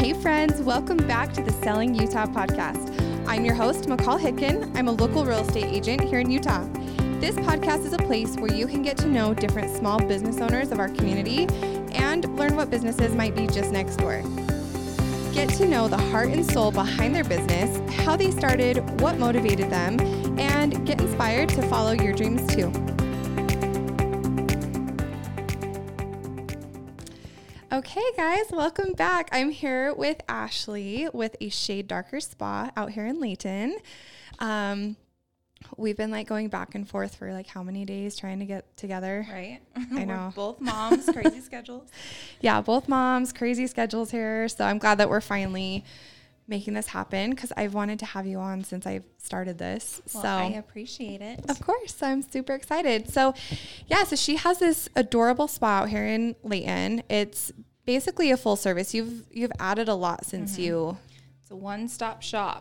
Hey, friends, welcome back to the Selling Utah podcast. I'm your host, McCall Hicken. I'm a local real estate agent here in Utah. This podcast is a place where you can get to know different small business owners of our community and learn what businesses might be just next door. Get to know the heart and soul behind their business, how they started, what motivated them, and get inspired to follow your dreams too. Okay, guys, welcome back. I'm here with Ashley with a shade darker spa out here in Layton. Um, we've been like going back and forth for like how many days trying to get together. Right. I know. both moms, crazy schedules. Yeah, both moms, crazy schedules here. So I'm glad that we're finally making this happen because I've wanted to have you on since I've started this. Well, so I appreciate it. Of course, I'm super excited. So, yeah, so she has this adorable spa out here in Layton. It's basically a full service. You've you've added a lot since Mm-hmm. you. It's a one-stop shop.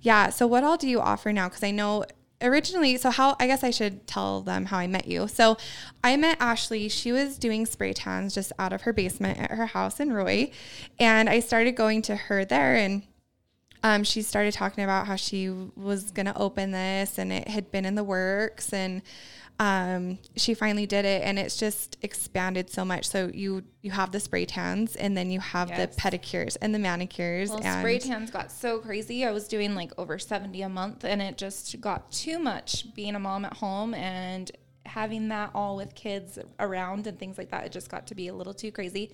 Yeah. So what all do you offer now? Because I know originally. So how I guess I should tell them how I met you. So I met Ashley. She was doing spray tans just out of her basement at her house in Roy, and I started going to her there and. Um, she started talking about how she was going to open this and it had been in the works and um, she finally did it and it's just expanded so much. So you you have the spray tans and then you have Yes. the pedicures and the manicures Well, spray tans got so crazy. I was doing like over 70 a month and it just got too much being a mom at home and having that all with kids around and things like that. It just got to be a little too crazy.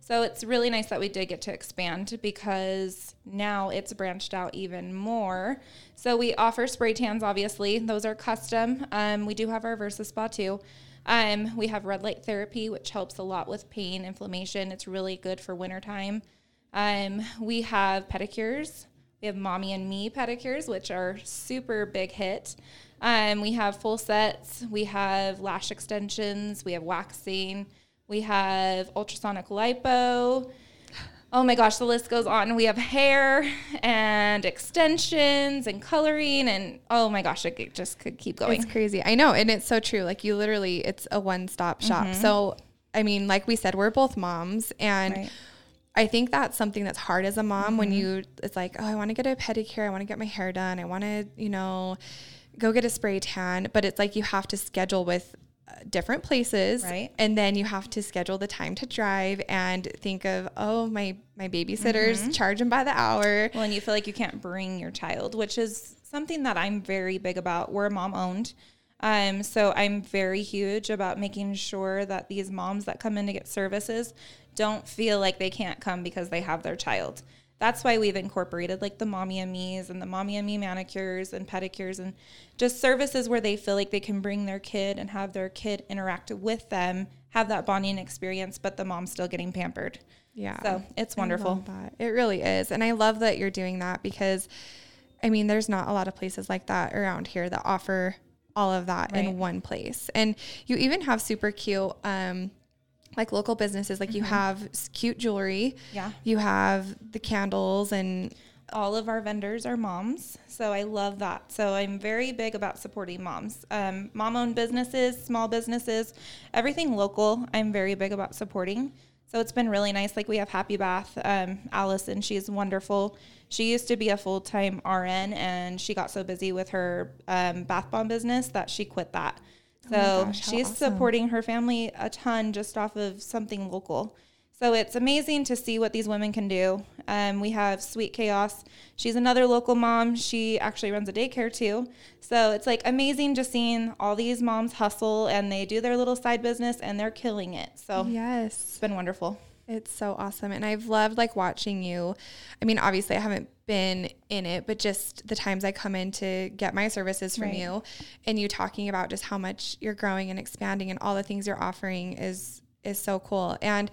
So it's really nice that we did get to expand because now it's branched out even more. So we offer spray tans, obviously. Those are custom. Um, we do have our Versa Spa too. Um, we have red light therapy, which helps a lot with pain, inflammation. It's really good for wintertime. Um, we have pedicures. We have mommy and me pedicures, which are super big hit. Um, we have full sets. We have lash extensions. We have waxing. We have ultrasonic lipo. Oh my gosh, the list goes on. We have hair and extensions and coloring, and oh my gosh, it just could keep going. It's crazy. I know. And it's so true. Like you literally, it's a one stop shop. Mm-hmm. So, I mean, like we said, we're both moms. And Right. I think that's something that's hard as a mom when mm-hmm. you, it's like, oh, I want to get a pedicure. I want to get my hair done. I want to, you know, go get a spray tan. But it's like you have to schedule with different places Right. and then you have to schedule the time to drive and think of oh my my babysitters charge them by the hour Well, and you feel like you can't bring your child, which is something that I'm very big about. We're mom owned. Um, so I'm very huge about making sure that these moms that come in to get services don't feel like they can't come because they have their child. That's why we've incorporated like the mommy and me's and the mommy and me manicures and pedicures and just services where they feel like they can bring their kid and have their kid interact with them, have that bonding experience, but the mom's still getting pampered. yeah So it's wonderful. It really is. And I love that you're doing that because I mean, there's not a lot of places like that around here that offer all of that Right. in one place. And you even have super cute um like local businesses like you have cute jewelry. Mm-hmm. Yeah. You have the candles and all of our vendors are moms so i love that so i'm very big about supporting moms um, mom-owned businesses small businesses everything local i'm very big about supporting so it's been really nice like we have happy bath um, allison she's wonderful she used to be a full-time rn and she got so busy with her um, bath bomb business that she quit that so Oh gosh, she's awesome. supporting her family a ton just off of something local so it's amazing to see what these women can do. Um, we have Sweet Chaos. She's another local mom. She actually runs a daycare too. So it's like amazing just seeing all these moms hustle and they do their little side business and they're killing it. So yes. it's been wonderful. It's so awesome. And I've loved like watching you. I mean, obviously I haven't been in it, but just the times I come in to get my services from Right. you and you talking about just how much you're growing and expanding and all the things you're offering is is so cool. And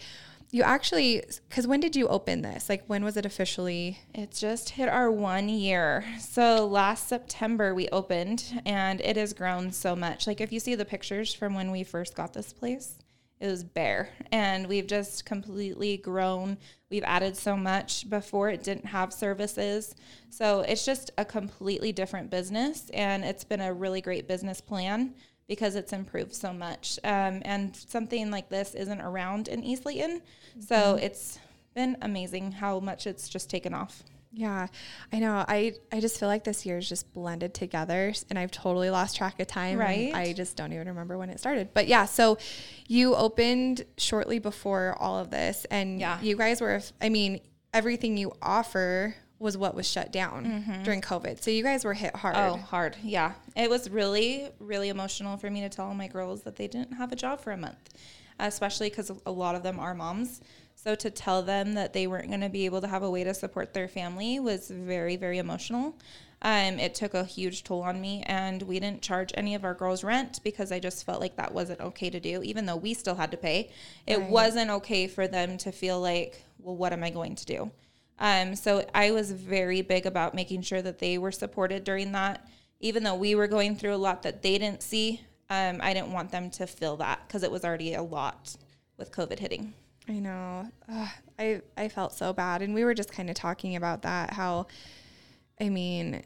you actually cuz when did you open this? Like when was it officially? it just hit our one year. So last September we opened and it has grown so much. Like if you see the pictures from when we first got this place, it was bare and we've just completely grown. We've added so much. Before it didn't have services. So it's just a completely different business and it's been a really great business plan because it's improved so much. Um, and something like this isn't around in East Layton. So it's been amazing how much it's just taken off. Yeah, I know. I I just feel like this year is just blended together, and I've totally lost track of time. Right. I just don't even remember when it started. But yeah, so you opened shortly before all of this, and Yeah. you guys were. I mean, everything you offer was what was shut down during COVID. So you guys were hit hard. Mm-hmm. Oh, hard. Yeah. It was really, really emotional for me to tell my girls that they didn't have a job for a month, especially because a lot of them are moms. So to tell them that they weren't going to be able to have a way to support their family was very, very emotional. Um, it took a huge toll on me, and we didn't charge any of our girls rent because I just felt like that wasn't okay to do, even though we still had to pay. It Right. wasn't okay for them to feel like, well, what am I going to do? Um, so I was very big about making sure that they were supported during that. Even though we were going through a lot that they didn't see, um, I didn't want them to feel that because it was already a lot with COVID hitting. I know. I I felt so bad, and we were just kind of talking about that. How, I mean,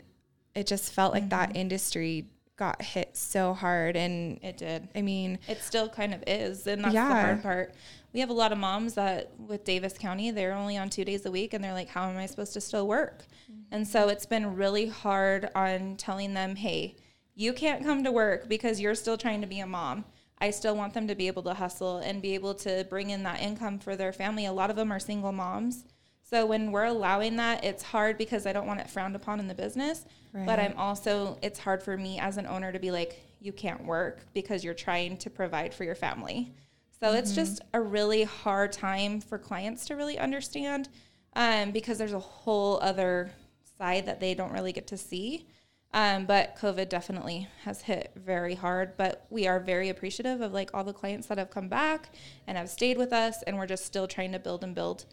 it just felt like that mm-hmm. industry got hit so hard, and It did. I mean, It still kind of is, and that's the hard part. We have a lot of moms that with Davis County, they're only on two days a week, and they're like, "How am I supposed to still work?" Mm-hmm. And so it's been really hard on telling them, "Hey, you can't come to work because you're still trying to be a mom." I still want them to be able to hustle and be able to bring in that income for their family. A lot of them are single moms. So when we're allowing that, it's hard because I don't want it frowned upon in the business. But I'm also, it's hard for me as an owner to be like, you can't work because you're trying to provide for your family. So it's just a really hard time for clients to really understand um, because there's a whole other side that they don't really get to see. Um, but COVID definitely has hit very hard. But we are very appreciative of like all the clients that have come back and have stayed with us, and we're just still trying to build and build.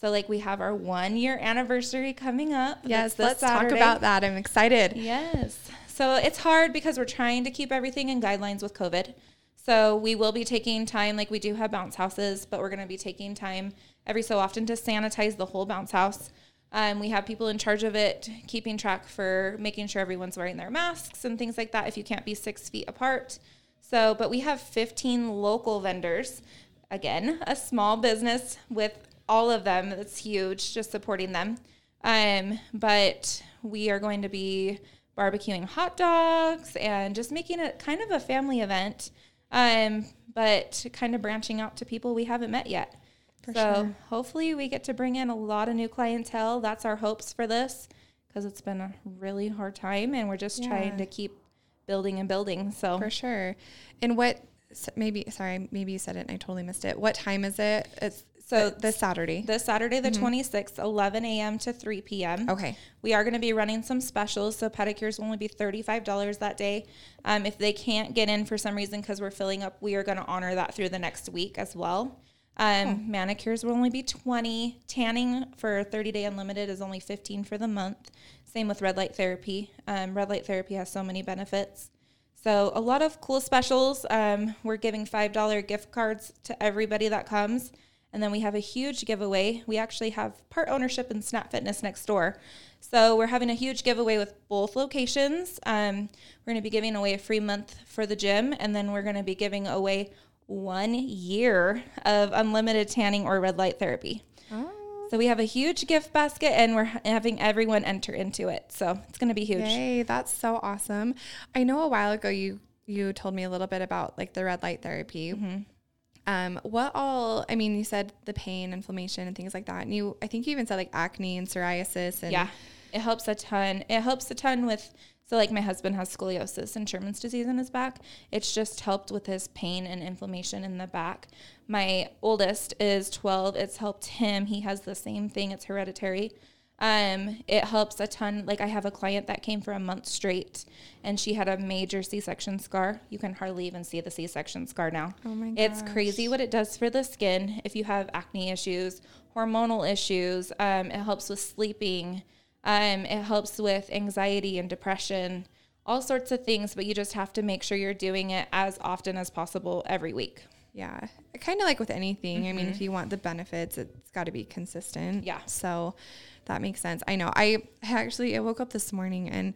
So like we have our one year anniversary coming up. yes, let's talk about that. I'm excited. Yes. So it's hard because we're trying to keep everything in guidelines with COVID. So we will be taking time, like we do have bounce houses, but we're going to be taking time every so often to sanitize the whole bounce house. Um, we have people in charge of it, keeping track for making sure everyone's wearing their masks and things like that if you can't be six feet apart. So, but we have 15 local vendors. Again, a small business with all of them. That's huge, just supporting them. Um, but we are going to be barbecuing hot dogs and just making it kind of a family event. Um, but kind of branching out to people we haven't met yet. For so sure. hopefully we get to bring in a lot of new clientele. That's our hopes for this because it's been a really hard time and we're just Yeah. trying to keep building and building. So For sure. And what? Maybe sorry, maybe you said it and I totally missed it. What time is it? It's So this Saturday. this Saturday, the 26th, 11 a.m. to 3 p.m. okay. We are going to be running some specials. So pedicures will only be $35 that day. Um, if they can't get in for some reason because we're filling up, we are going to honor that through the next week as well. Um, Manicures will only be 20. Tanning for 30 day unlimited is only 15 for the month. Same with red light therapy. Um, red light therapy has so many benefits. So a lot of cool specials. Um, we're giving $5 gift cards to everybody that comes. And then we have a huge giveaway. We actually have part ownership in Snap Fitness next door. So we're having a huge giveaway with both locations. Um, we're going to be giving away a free month for the gym, and then we're going to be giving away one year of unlimited tanning or red light therapy. Oh. So we have a huge gift basket, and we're having everyone enter into it. So it's going to be huge. Yay, that's so awesome. I know a while ago you you told me a little bit about like the red light therapy. Mm-hmm. Um, what all? I mean, you said the pain, inflammation, and things like that. And you, I think you even said like acne and psoriasis. And Yeah, it helps a ton. It helps a ton with so like my husband has scoliosis and Scheuermann's disease in his back. It's just helped with his pain and inflammation in the back. My oldest is 12. It's helped him. He has the same thing. It's hereditary. Um, it helps a ton. Like I have a client that came for a month straight and she had a major C-section scar. You can hardly even see the C-section scar now. Oh my It's crazy what it does for the skin. If you have acne issues, hormonal issues, um, it helps with sleeping. Um, it helps with anxiety and depression, all sorts of things. But you just have to make sure you're doing it as often as possible every week. yeah, kind of like with anything. I mean, if you want the benefits, it's got to be consistent. Yeah. So that makes sense. I know. I actually I woke up this morning and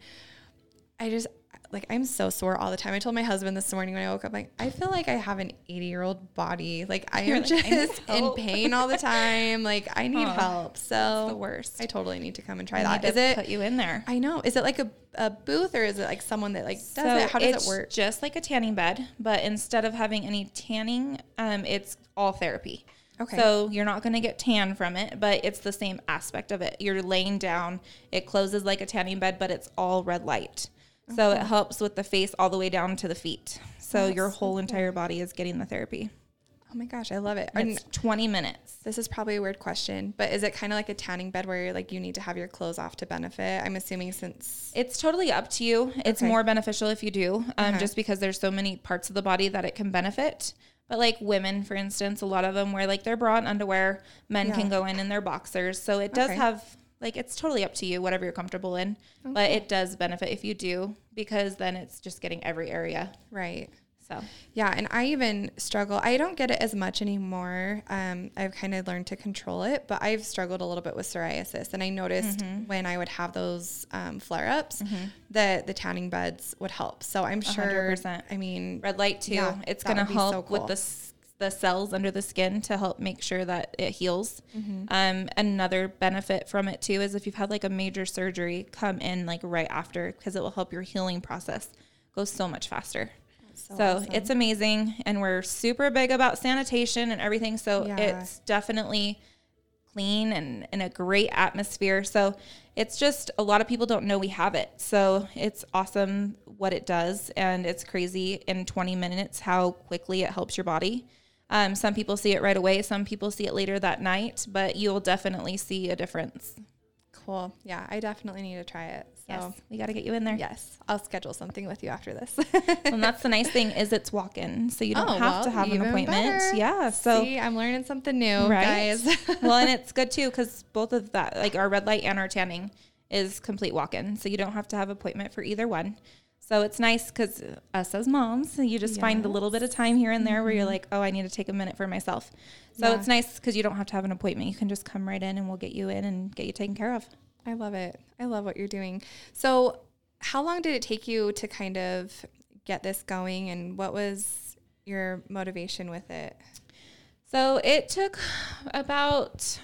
I just like I'm so sore all the time. I told my husband this morning when I woke up, like I feel like I have an 80 year old body. Like I You're am like, "I just in pain all the time. Like I need Huh. help. So the worst. I totally need to come and try I that. Is it? put you in there? I know. Is it like a, a booth or is it like someone that like does So it? How does it work? Just like a tanning bed, but instead of having any tanning, um, it's all therapy. Okay. So you're not going to get tan from it, but it's the same aspect of it. You're laying down. It closes like a tanning bed, but it's all red light. So it helps with the face all the way down to the feet. So your That's so whole entire body is getting the therapy. Oh my gosh, I love it. And It's 20 minutes. this is probably a weird question, but is it kind of like a tanning bed where you're like you need to have your clothes off to benefit? I'm assuming since It's totally up to you. It's Okay. more beneficial if you do, um, Uh-huh. just because there's so many parts of the body that it can benefit. But like women, for instance, a lot of them wear like their bra and underwear. Men Yeah. can go in in their boxers, so it does Okay. have like it's totally up to you, whatever you're comfortable in. But it does benefit if you do, because then it's just getting every area. right. So Yeah, and I even struggle. I don't get it as much anymore. Um, I've kind of learned to control it, but I've struggled a little bit with psoriasis, and I noticed Mm-hmm. when I would have those um, flare ups that the tanning beds would help. So I'm sure. 100%. I mean, red light too. Yeah, it's going to help so with cool. the s- the cells under the skin to help make sure that it heals. Mm-hmm. Um, another benefit from it too is if you've had like a major surgery, come in like right after because it will help your healing process go so much faster. so, So awesome. it's amazing, and we're super big about sanitation and everything. So Yeah. it's definitely clean and in a great atmosphere. So it's just a lot of people don't know we have it. So it's awesome what it does, and it's crazy in 20 minutes how quickly it helps your body. Um, some people see it right away, some people see it later that night, but you'll definitely see a difference. cool. Yeah, I definitely need to try it. So. Yes, we got to get you in there. Yes, I'll schedule something with you after this. And that's the nice thing is it's walk-in, so you don't Oh, have well, to have an appointment. better. Yeah, so See, I'm learning something new, right guys. well and it's good too because both of that like our red light and our tanning is complete walk-in so you don't have to have appointment for either one so it's nice because us as moms you just find a little bit of time here and there where you're mm-hmm. like oh i need to take a minute for myself so Yeah. it's nice because you don't have to have an appointment you can just come right in and we'll get you in and get you taken care of I love it. I love what you're doing. So, how long did it take you to kind of get this going, and what was your motivation with it? So it took about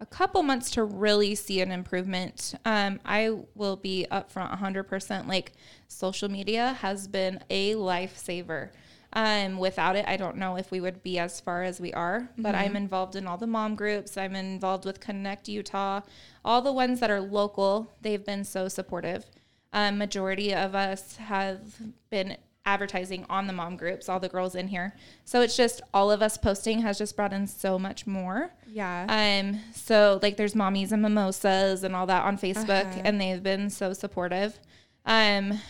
a couple months to really see an improvement. Um, I will be upfront 100%. Like social media has been a lifesaver. Um, without it, I don't know if we would be as far as we are, but I'm involved in all the mom groups. I'm involved with Connect Utah, all the ones that are local. They've been so supportive. Um, majority of us have been advertising on the mom groups, all the girls in here. So it's just all of us posting has just brought in so much more. Yeah. Um, so like there's mommies and mimosas and all that on Facebook, Uh-huh. and they've been so supportive. Um,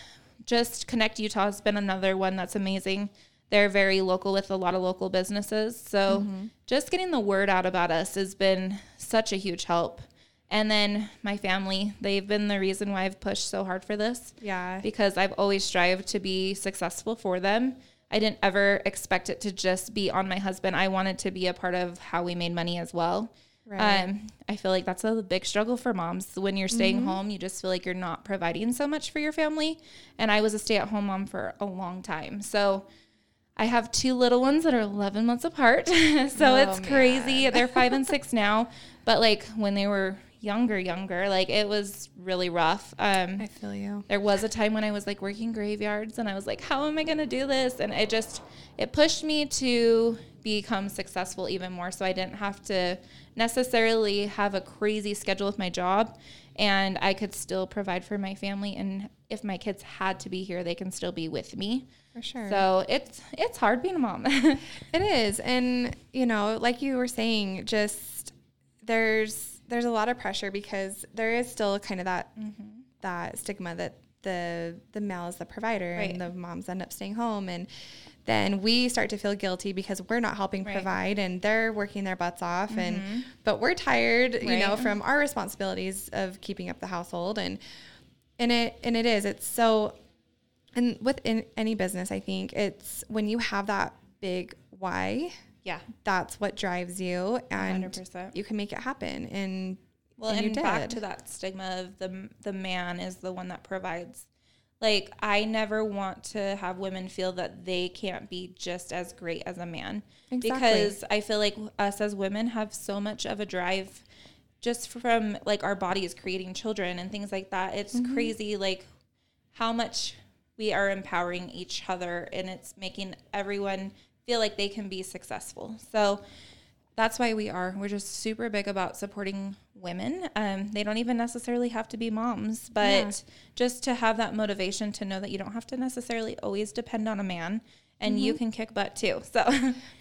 just Connect Utah has been another one that's amazing. They're very local with a lot of local businesses. So just getting the word out about us has been such a huge help. And then my family, they've been the reason why I've pushed so hard for this yeah. because I've always strived to be successful for them. I didn't ever expect it to just be on my husband. I wanted to be a part of how we made money as well. Right. Um, I feel like that's a big struggle for moms. When you're staying home, you just feel like you're not providing so much for your family. And I was a stay at home mom for a long time. So I have two little ones that are 11 months apart. so Oh, it's crazy. man. They're five and six now. But like when they were younger, younger, like it was really rough. Um, I feel you. there was a time when I was like working graveyards and I was like, how am I going to do this? And it just, it pushed me to become successful even more. So I didn't have to necessarily have a crazy schedule with my job and I could still provide for my family. And if my kids had to be here, they can still be with me. For sure. So it's, it's hard being a mom. It is. And, you know, like you were saying, just there's there's a lot of pressure because there is still kind of that Mm-hmm. that stigma that the the male is the provider Right. and the moms end up staying home and then we start to feel guilty because we're not helping Right. provide and they're working their butts off and but we're tired you know from our responsibilities of keeping up the household and and it and it is it's so and within any business i think it's when you have that big why yeah. that's what drives you and 100%. you can make it happen and Well, and and, back to that stigma of the the man is the one that provides. Like, I never want to have women feel that they can't be just as great as a man. Exactly. Because I feel like us as women have so much of a drive just from like our bodies creating children and things like that. It's Mm-hmm. crazy, like, how much we are empowering each other and it's making everyone feel like they can be successful. So, that's why we are. We're just super big about supporting women. Um, they don't even necessarily have to be moms, but Yeah. just to have that motivation to know that you don't have to necessarily always depend on a man and you Mm-hmm. can kick butt too. So,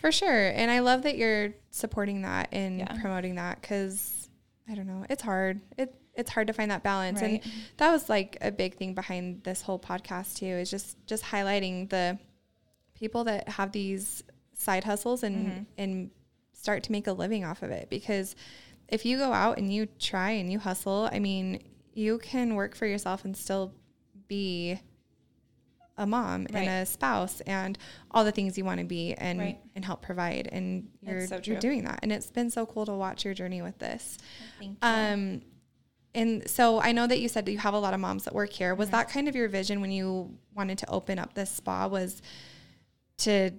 For sure. And I love that you're supporting that and Yeah. promoting that because I don't know, it's hard. It it's hard to find that balance. Right. And that was like a big thing behind this whole podcast too, is just just highlighting the people that have these side hustles and Mm-hmm. and start to make a living off of it because if you go out and you try and you hustle, I mean, you can work for yourself and still be a mom Right. and a spouse and all the things you want to be and Right. and help provide and you're so you're doing that and it's been so cool to watch your journey with this thank you. um and so I know that you said that you have a lot of moms that work here. Mm-hmm. Was that kind of your vision when you wanted to open up this spa was to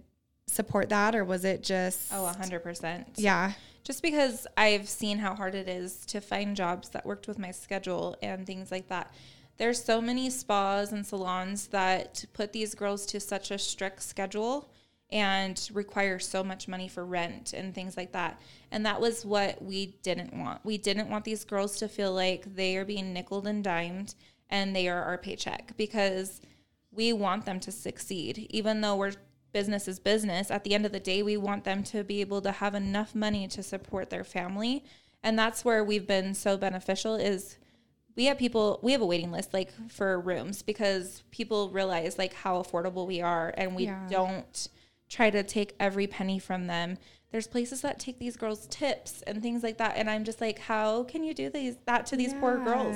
support that or was it just oh, 100%. Yeah. just because I've seen how hard it is to find jobs that worked with my schedule and things like that. There's so many spas and salons that put these girls to such a strict schedule and require so much money for rent and things like that. And that was what we didn't want. We didn't want these girls to feel like they are being nickeled and dimed and they are our paycheck because we want them to succeed. Even though we're business is business, at the end of the day, we want them to be able to have enough money to support their family. And that's where we've been so beneficial is we have people we have a waiting list like for rooms because people realize like how affordable we are and we Yeah. don't try to take every penny from them. There's places that take these girls tips and things like that and I'm just like how can you do these that to these poor girls?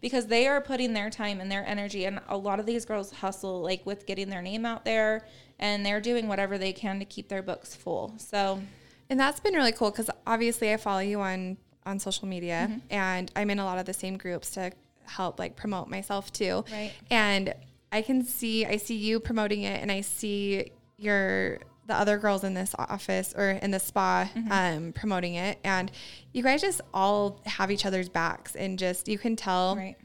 Because they are putting their time and their energy and a lot of these girls hustle like with getting their name out there and they're doing whatever they can to keep their books full so And that's been really cool because obviously I follow you on on social media Mm-hmm. and I'm in a lot of the same groups to help like promote myself too. Right. And I can see I see you promoting it and I see your the other girls in this office or in the spa Mm-hmm. um, promoting it and you guys just all have each other's backs and just you can tell right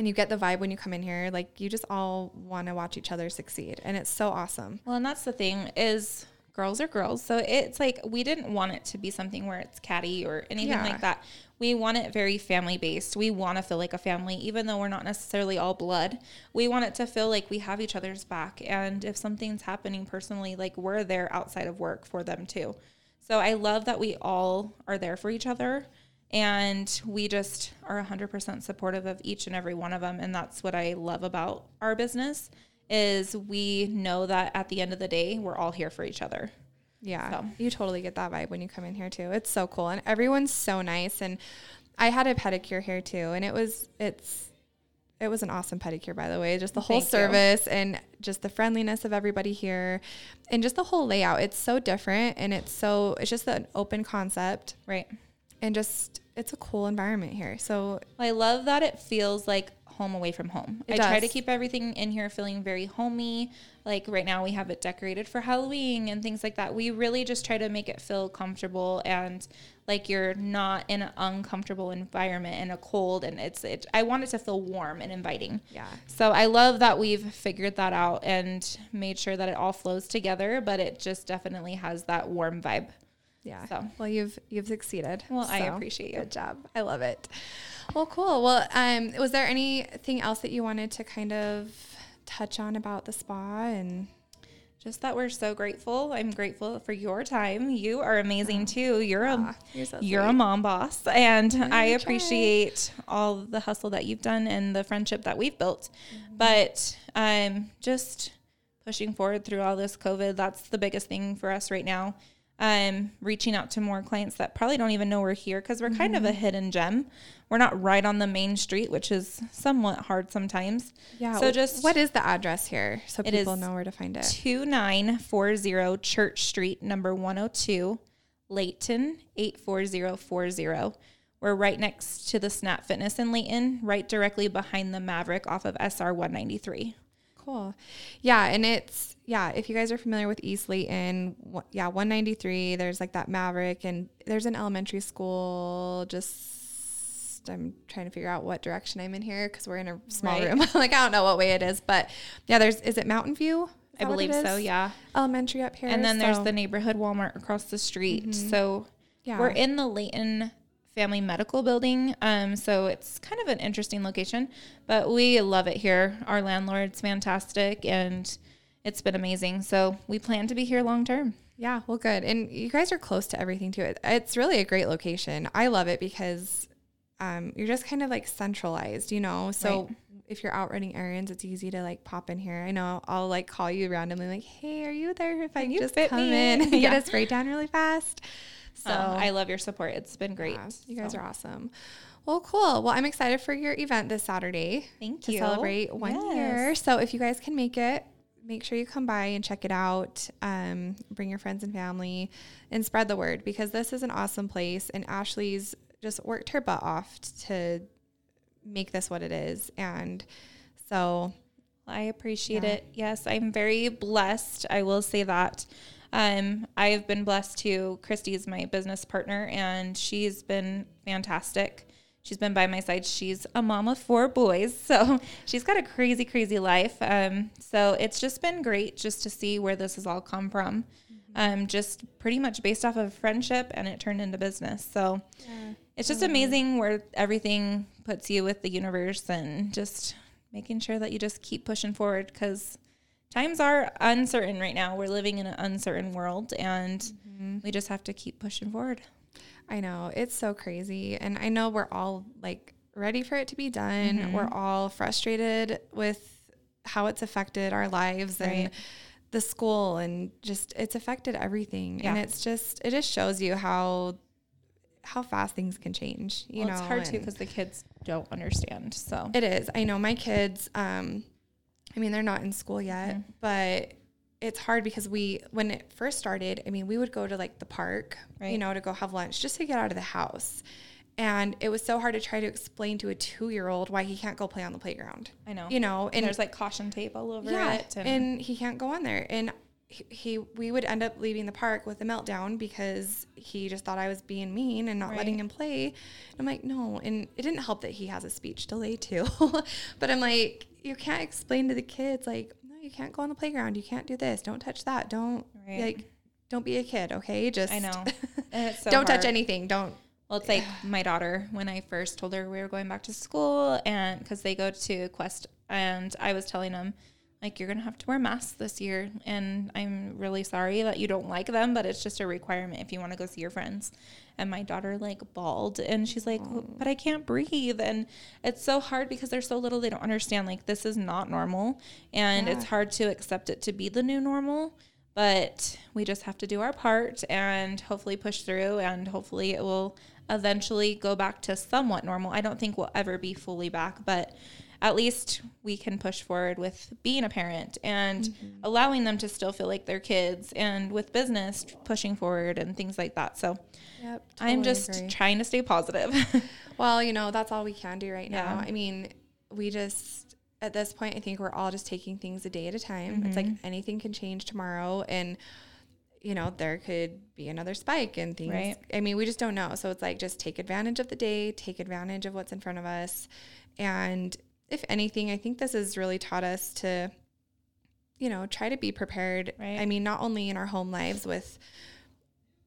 and you get the vibe when you come in here. Like you just all want to watch each other succeed. And it's so awesome. well and that's the thing is girls are girls. So it's like we didn't want it to be something where it's catty or anything Yeah. like that. We want it very family based we want to feel like a family even though we're not necessarily all blood. We want it to feel like we have each other's back. And if something's happening personally like we're there outside of work for them too. So i love that we all are there for each other and we just are 100% supportive of each and every one of them and that's what i love about our business is we know that at the end of the day we're all here for each other Yeah. So. You totally get that vibe when you come in here too. It's so cool. And everyone's so nice. And I had a pedicure here too. And it was, it's, it was an awesome pedicure, by the way. Just the whole Thank you. service and just the friendliness of everybody here and just the whole layout. It's so different and it's so, it's just an open concept right and just, it's a cool environment here. So I love that it feels like home away from home. I try to keep everything in here feeling very homey. Like right now we have it decorated for Halloween and things like that. We really just try to make it feel comfortable and like you're not in an uncomfortable environment and a cold and it's it I want it to feel warm and inviting. yeah. So I love that we've figured that out and made sure that it all flows together, but it just definitely has that warm vibe. Yeah. So. Well, you've you've succeeded. Well, I appreciate you. Good job. I love it. Well, cool. Well, um, was there anything else that you wanted to kind of touch on about the spa and Just that we're so grateful. I'm grateful for your time. You are amazing too. You're a Aw, you're so you're a mom boss, and I try. appreciate all the hustle that you've done and the friendship that we've built. Mm-hmm. But I'm just pushing forward through all this COVID. That's the biggest thing for us right now. Um, reaching out to more clients that probably don't even know we're here because we're kind Mm-hmm. of a hidden gem. We're not right on the main street, which is somewhat hard sometimes. yeah. So just what is the address here so people know where to find it? 2940 Church Street, number 102, Layton 84040. We're right next to the Snap Fitness in Layton, right directly behind the Maverik off of SR 193. Cool. Yeah, and it's yeah, if you guys are familiar with East Layton, wh- yeah, 193, there's like that Maverik and there's an elementary school just I'm trying to figure out what direction I'm in here cuz we're in a small Right. room. like I don't know what way it is, but yeah, there's is it Mountain View? Is I that what it believe so. Yeah. Elementary up here. And then there's the neighborhood Walmart across the street. So yeah. we're in the Layton Family Medical Building. Um, so it's kind of an interesting location, but we love it here. Our landlord's fantastic and it's been amazing. So we plan to be here long term. Yeah, well, good. And you guys are close to everything too. It's really a great location. I love it because um, you're just kind of like centralized, you know. So Right. if you're out running errands, it's easy to like pop in here. I know I'll like call you randomly, like, "Hey, are you there? If I Can just come me in in?" and get us a down really fast." So So I love your support. It's been great. yeah, you guys So, are awesome. Well, cool. Well, I'm excited for your event this Saturday Thank to you. celebrate one year. So if you guys can make it, make sure you come by and check it out. Um, bring your friends and family and spread the word because this is an awesome place. And Ashley's just worked her butt off to make this what it is. And so, I appreciate Yeah. it. Yes, I'm very blessed. I will say that. Um, I've been blessed too. Christy's my business partner, and she's been fantastic. She's been by my side. She's a mom of four boys, so she's got a crazy, crazy life. Um, so it's just been great just to see where this has all come from. Um, just pretty much based off of friendship, and it turned into business. So it's just amazing where everything puts you with the universe and just making sure that you just keep pushing forward because times are uncertain right now. We're living in an uncertain world and we just have to keep pushing forward. I know it's so crazy. And I know we're all like ready for it to be done. Mm-hmm. We're all frustrated with how it's affected our lives and the school and just it's affected everything. And Yeah. it's just it just shows you how how fast things can change. You well, know, it's hard too because the kids don't understand. So it is. I know my kids, um, I mean, they're not in school yet, Mm-hmm. but it's hard because we, when it first started, I mean, we would go to like the park, you know, to go have lunch just to get out of the house. And it was so hard to try to explain to a two year old why he can't go play on the playground, I know. you know, and and there's like caution tape all over yeah, it. and, he can't go on there. And he, he, we would end up leaving the park with a meltdown because he just thought I was being mean and not letting him play. And I'm like, no. And it didn't help that he has a speech delay too. but I'm like, you can't explain to the kids like, you can't go on the playground. You can't do this. Don't touch that. Don't Right. like, don't be a kid. Okay. Just I know. So don't touch anything. Don't. Well, it's like my daughter when I first told her we were going back to school, and because they go to Quest, and I was telling them, like, you're gonna have to wear masks this year, and I'm really sorry that you don't like them, but it's just a requirement if you want to go see your friends. And my daughter like bawled, and she's like, "But I can't breathe," and it's so hard because they're so little, they don't understand like this is not normal, and it's hard to accept it to be the new normal but we just have to do our part and hopefully push through and hopefully it will eventually go back to somewhat normal. I don't think we'll ever be fully back, but at least we can push forward with being a parent and allowing them to still feel like they're kids and with business pushing forward and things like that. So Yep. I'm just agree. trying to stay positive. Well, you know, that's all we can do right now. Yeah. I mean, we just, at this point, I think we're all just taking things a day at a time. It's like Mm-hmm. anything can change tomorrow. And, you know, there could be another spike and things. Right. I mean, we just don't know. So it's like just take advantage of the day, take advantage of what's in front of us. And if anything, I think this has really taught us to, you know, try to be prepared. Right. I mean, not only in our home lives with,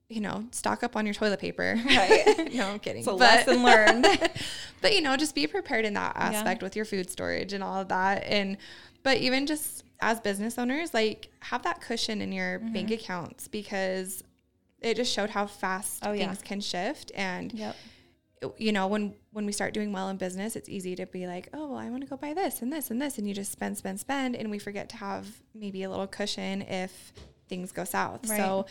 you know, stock up on your toilet paper. Right. no, I'm kidding. it's a But- lesson learned. but you know just be prepared in that Yeah. aspect with your food storage and all of that and but even just as business owners like have that cushion in your Mm-hmm. bank accounts because it just showed how fast Oh, yeah. things can shift and yep. You know when when we start doing well in business it's easy to be like oh well i want to go buy this and this and this and you just spend spend spend and we forget to have maybe a little cushion if things go south Right. so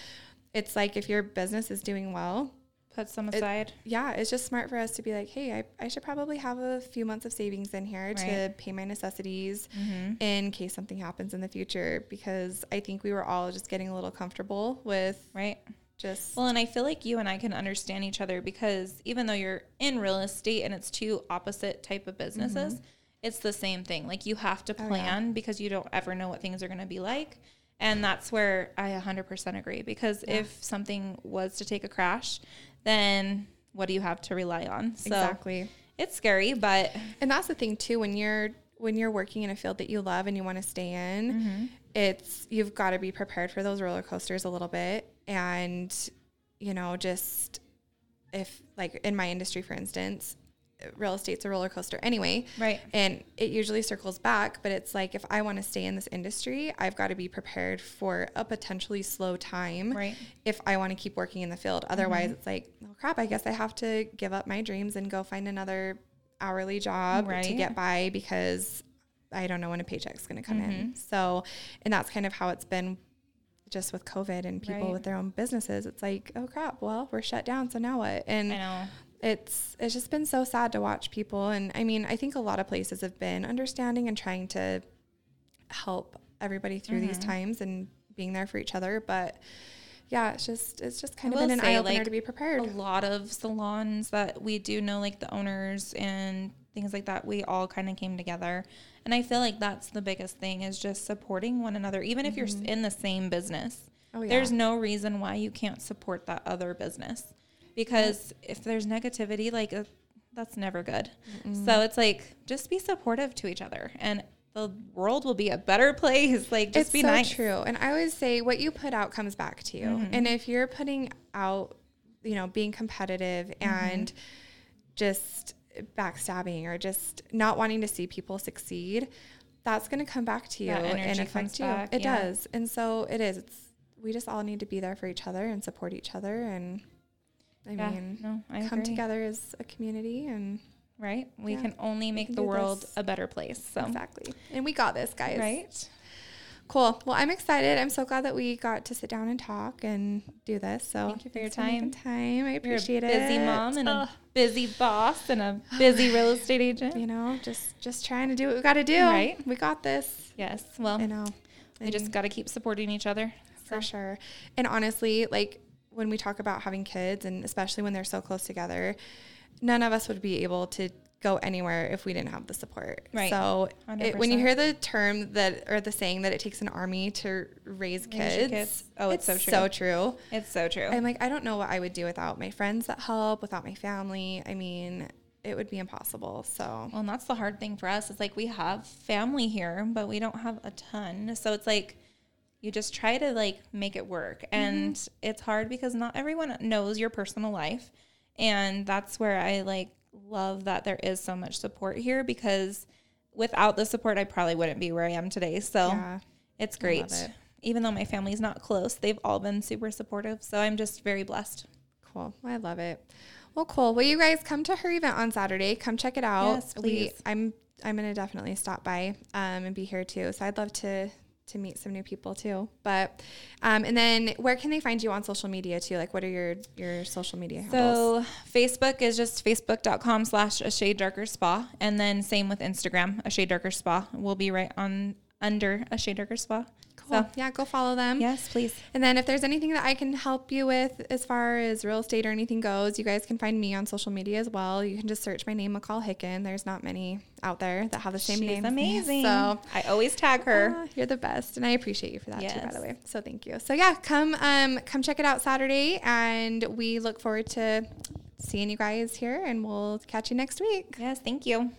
it's like if your business is doing well Put some aside. yeah, it's just smart for us to be like, hey, I, I should probably have a few months of savings in here to pay my necessities Mm-hmm. in case something happens in the future. Because I think we were all just getting a little comfortable with right. Just, Well, and I feel like you and I can understand each other because even though you're in real estate and it's two opposite type of businesses, it's the same thing. Like you have to Oh, yeah. plan because you don't ever know what things are going to be like. And that's where I 100% agree because if something was to take a crash, then what do you have to rely on? So exactly. it's scary, but And that's the thing too when you're when you're working in a field that you love and you want to stay in, Mm-hmm. it's you've got to be prepared for those roller coasters a little bit and you know just if like in my industry for instance, real estate's a roller coaster anyway. Right. And it usually circles back, but it's like if I want to stay in this industry, I've got to be prepared for a potentially slow time Right. if I want to keep working in the field. Otherwise, mm-hmm. it's like, oh crap, I guess I have to give up my dreams and go find another hourly job to get by because I don't know when a paycheck's going to come in. Mm-hmm. So, and that's kind of how it's been just with COVID and people Right. with their own businesses. It's like, oh crap, well, we're shut down. So now what? And I know. it's it's just been so sad to watch people and i mean i think a lot of places have been understanding and trying to help everybody through these Mm-hmm. times and being there for each other but yeah it's just it's just kind of been an eye-opener like, to be prepared A lot of salons that we do know, like the owners and things like that, we all kind of came together. And I feel like that's the biggest thing is just supporting one another, even if you're in the same business. oh yeah There's no reason why you can't support that other business because if there's negativity, like uh, that's never good. So it's like just be supportive to each other and the world will be a better place. Like just it's be so nice. true and i always say what you put out comes back to you Mm-hmm. and if you're putting out you know being competitive Mm-hmm. and just backstabbing or just not wanting to see people succeed that's going to come back to you and affect you back, it yeah. does and so it is it's we just all need to be there for each other and support each other and i Yeah, mean no, I come agree. together as a community and right? We Yeah, can only make the world this. a better place. So, exactly and we got this guys right? Cool. Well, I'm excited. I'm so glad that we got to sit down and talk and do this. So Thank you for your time. time. I You're a appreciate busy it. mom and Ugh, a busy boss and a busy real estate agent. you know, just just trying to do what we got to do. Right. We got this. Yes. Well, you know. we just got to keep supporting each other. for sure. And honestly, like when we talk about having kids, and especially when they're so close together, none of us would be able to go anywhere if we didn't have the support. Right. So it, when you hear the term that or the saying that it takes an army to raise kids, kids. Oh, it's so true. so true. It's so true. I'm like, I don't know what I would do without my friends that help, without my family. I mean, it would be impossible. So, Well, and that's the hard thing for us. It's like we have family here, but we don't have a ton. So it's like you just try to like make it work. Mm-hmm. And it's hard because not everyone knows your personal life. And that's where I like love that there is so much support here because without the support I probably wouldn't be where I am today. So yeah. it's great. it. Even though my family's not close, they've all been super supportive. So I'm just very blessed. Cool. I love it. Well, cool. Well, you guys come to her event on Saturday. Come check it out. Yes, We, please. I'm I'm gonna definitely stop by um, and be here too. So I'd love to to meet some new people too. But um, and then where can they find you on social media too? Like, what are your your social media handles? So Facebook is just facebook.com slash a shade darker spa. And then same with Instagram, a shade darker spa. We'll be right on under a shade darker spa. So yeah, go follow them. yes, please. And then if there's anything that I can help you with as far as real estate or anything goes, you guys can find me on social media as well. You can just search my name, McCall Hicken. There's not many out there that have the same She's name. amazing. So I always tag her. ah, you're the best, and I appreciate you for that too. By the way, so thank you. So yeah, come um come check it out Saturday, and we look forward to seeing you guys here, and we'll catch you next week. yes, thank you.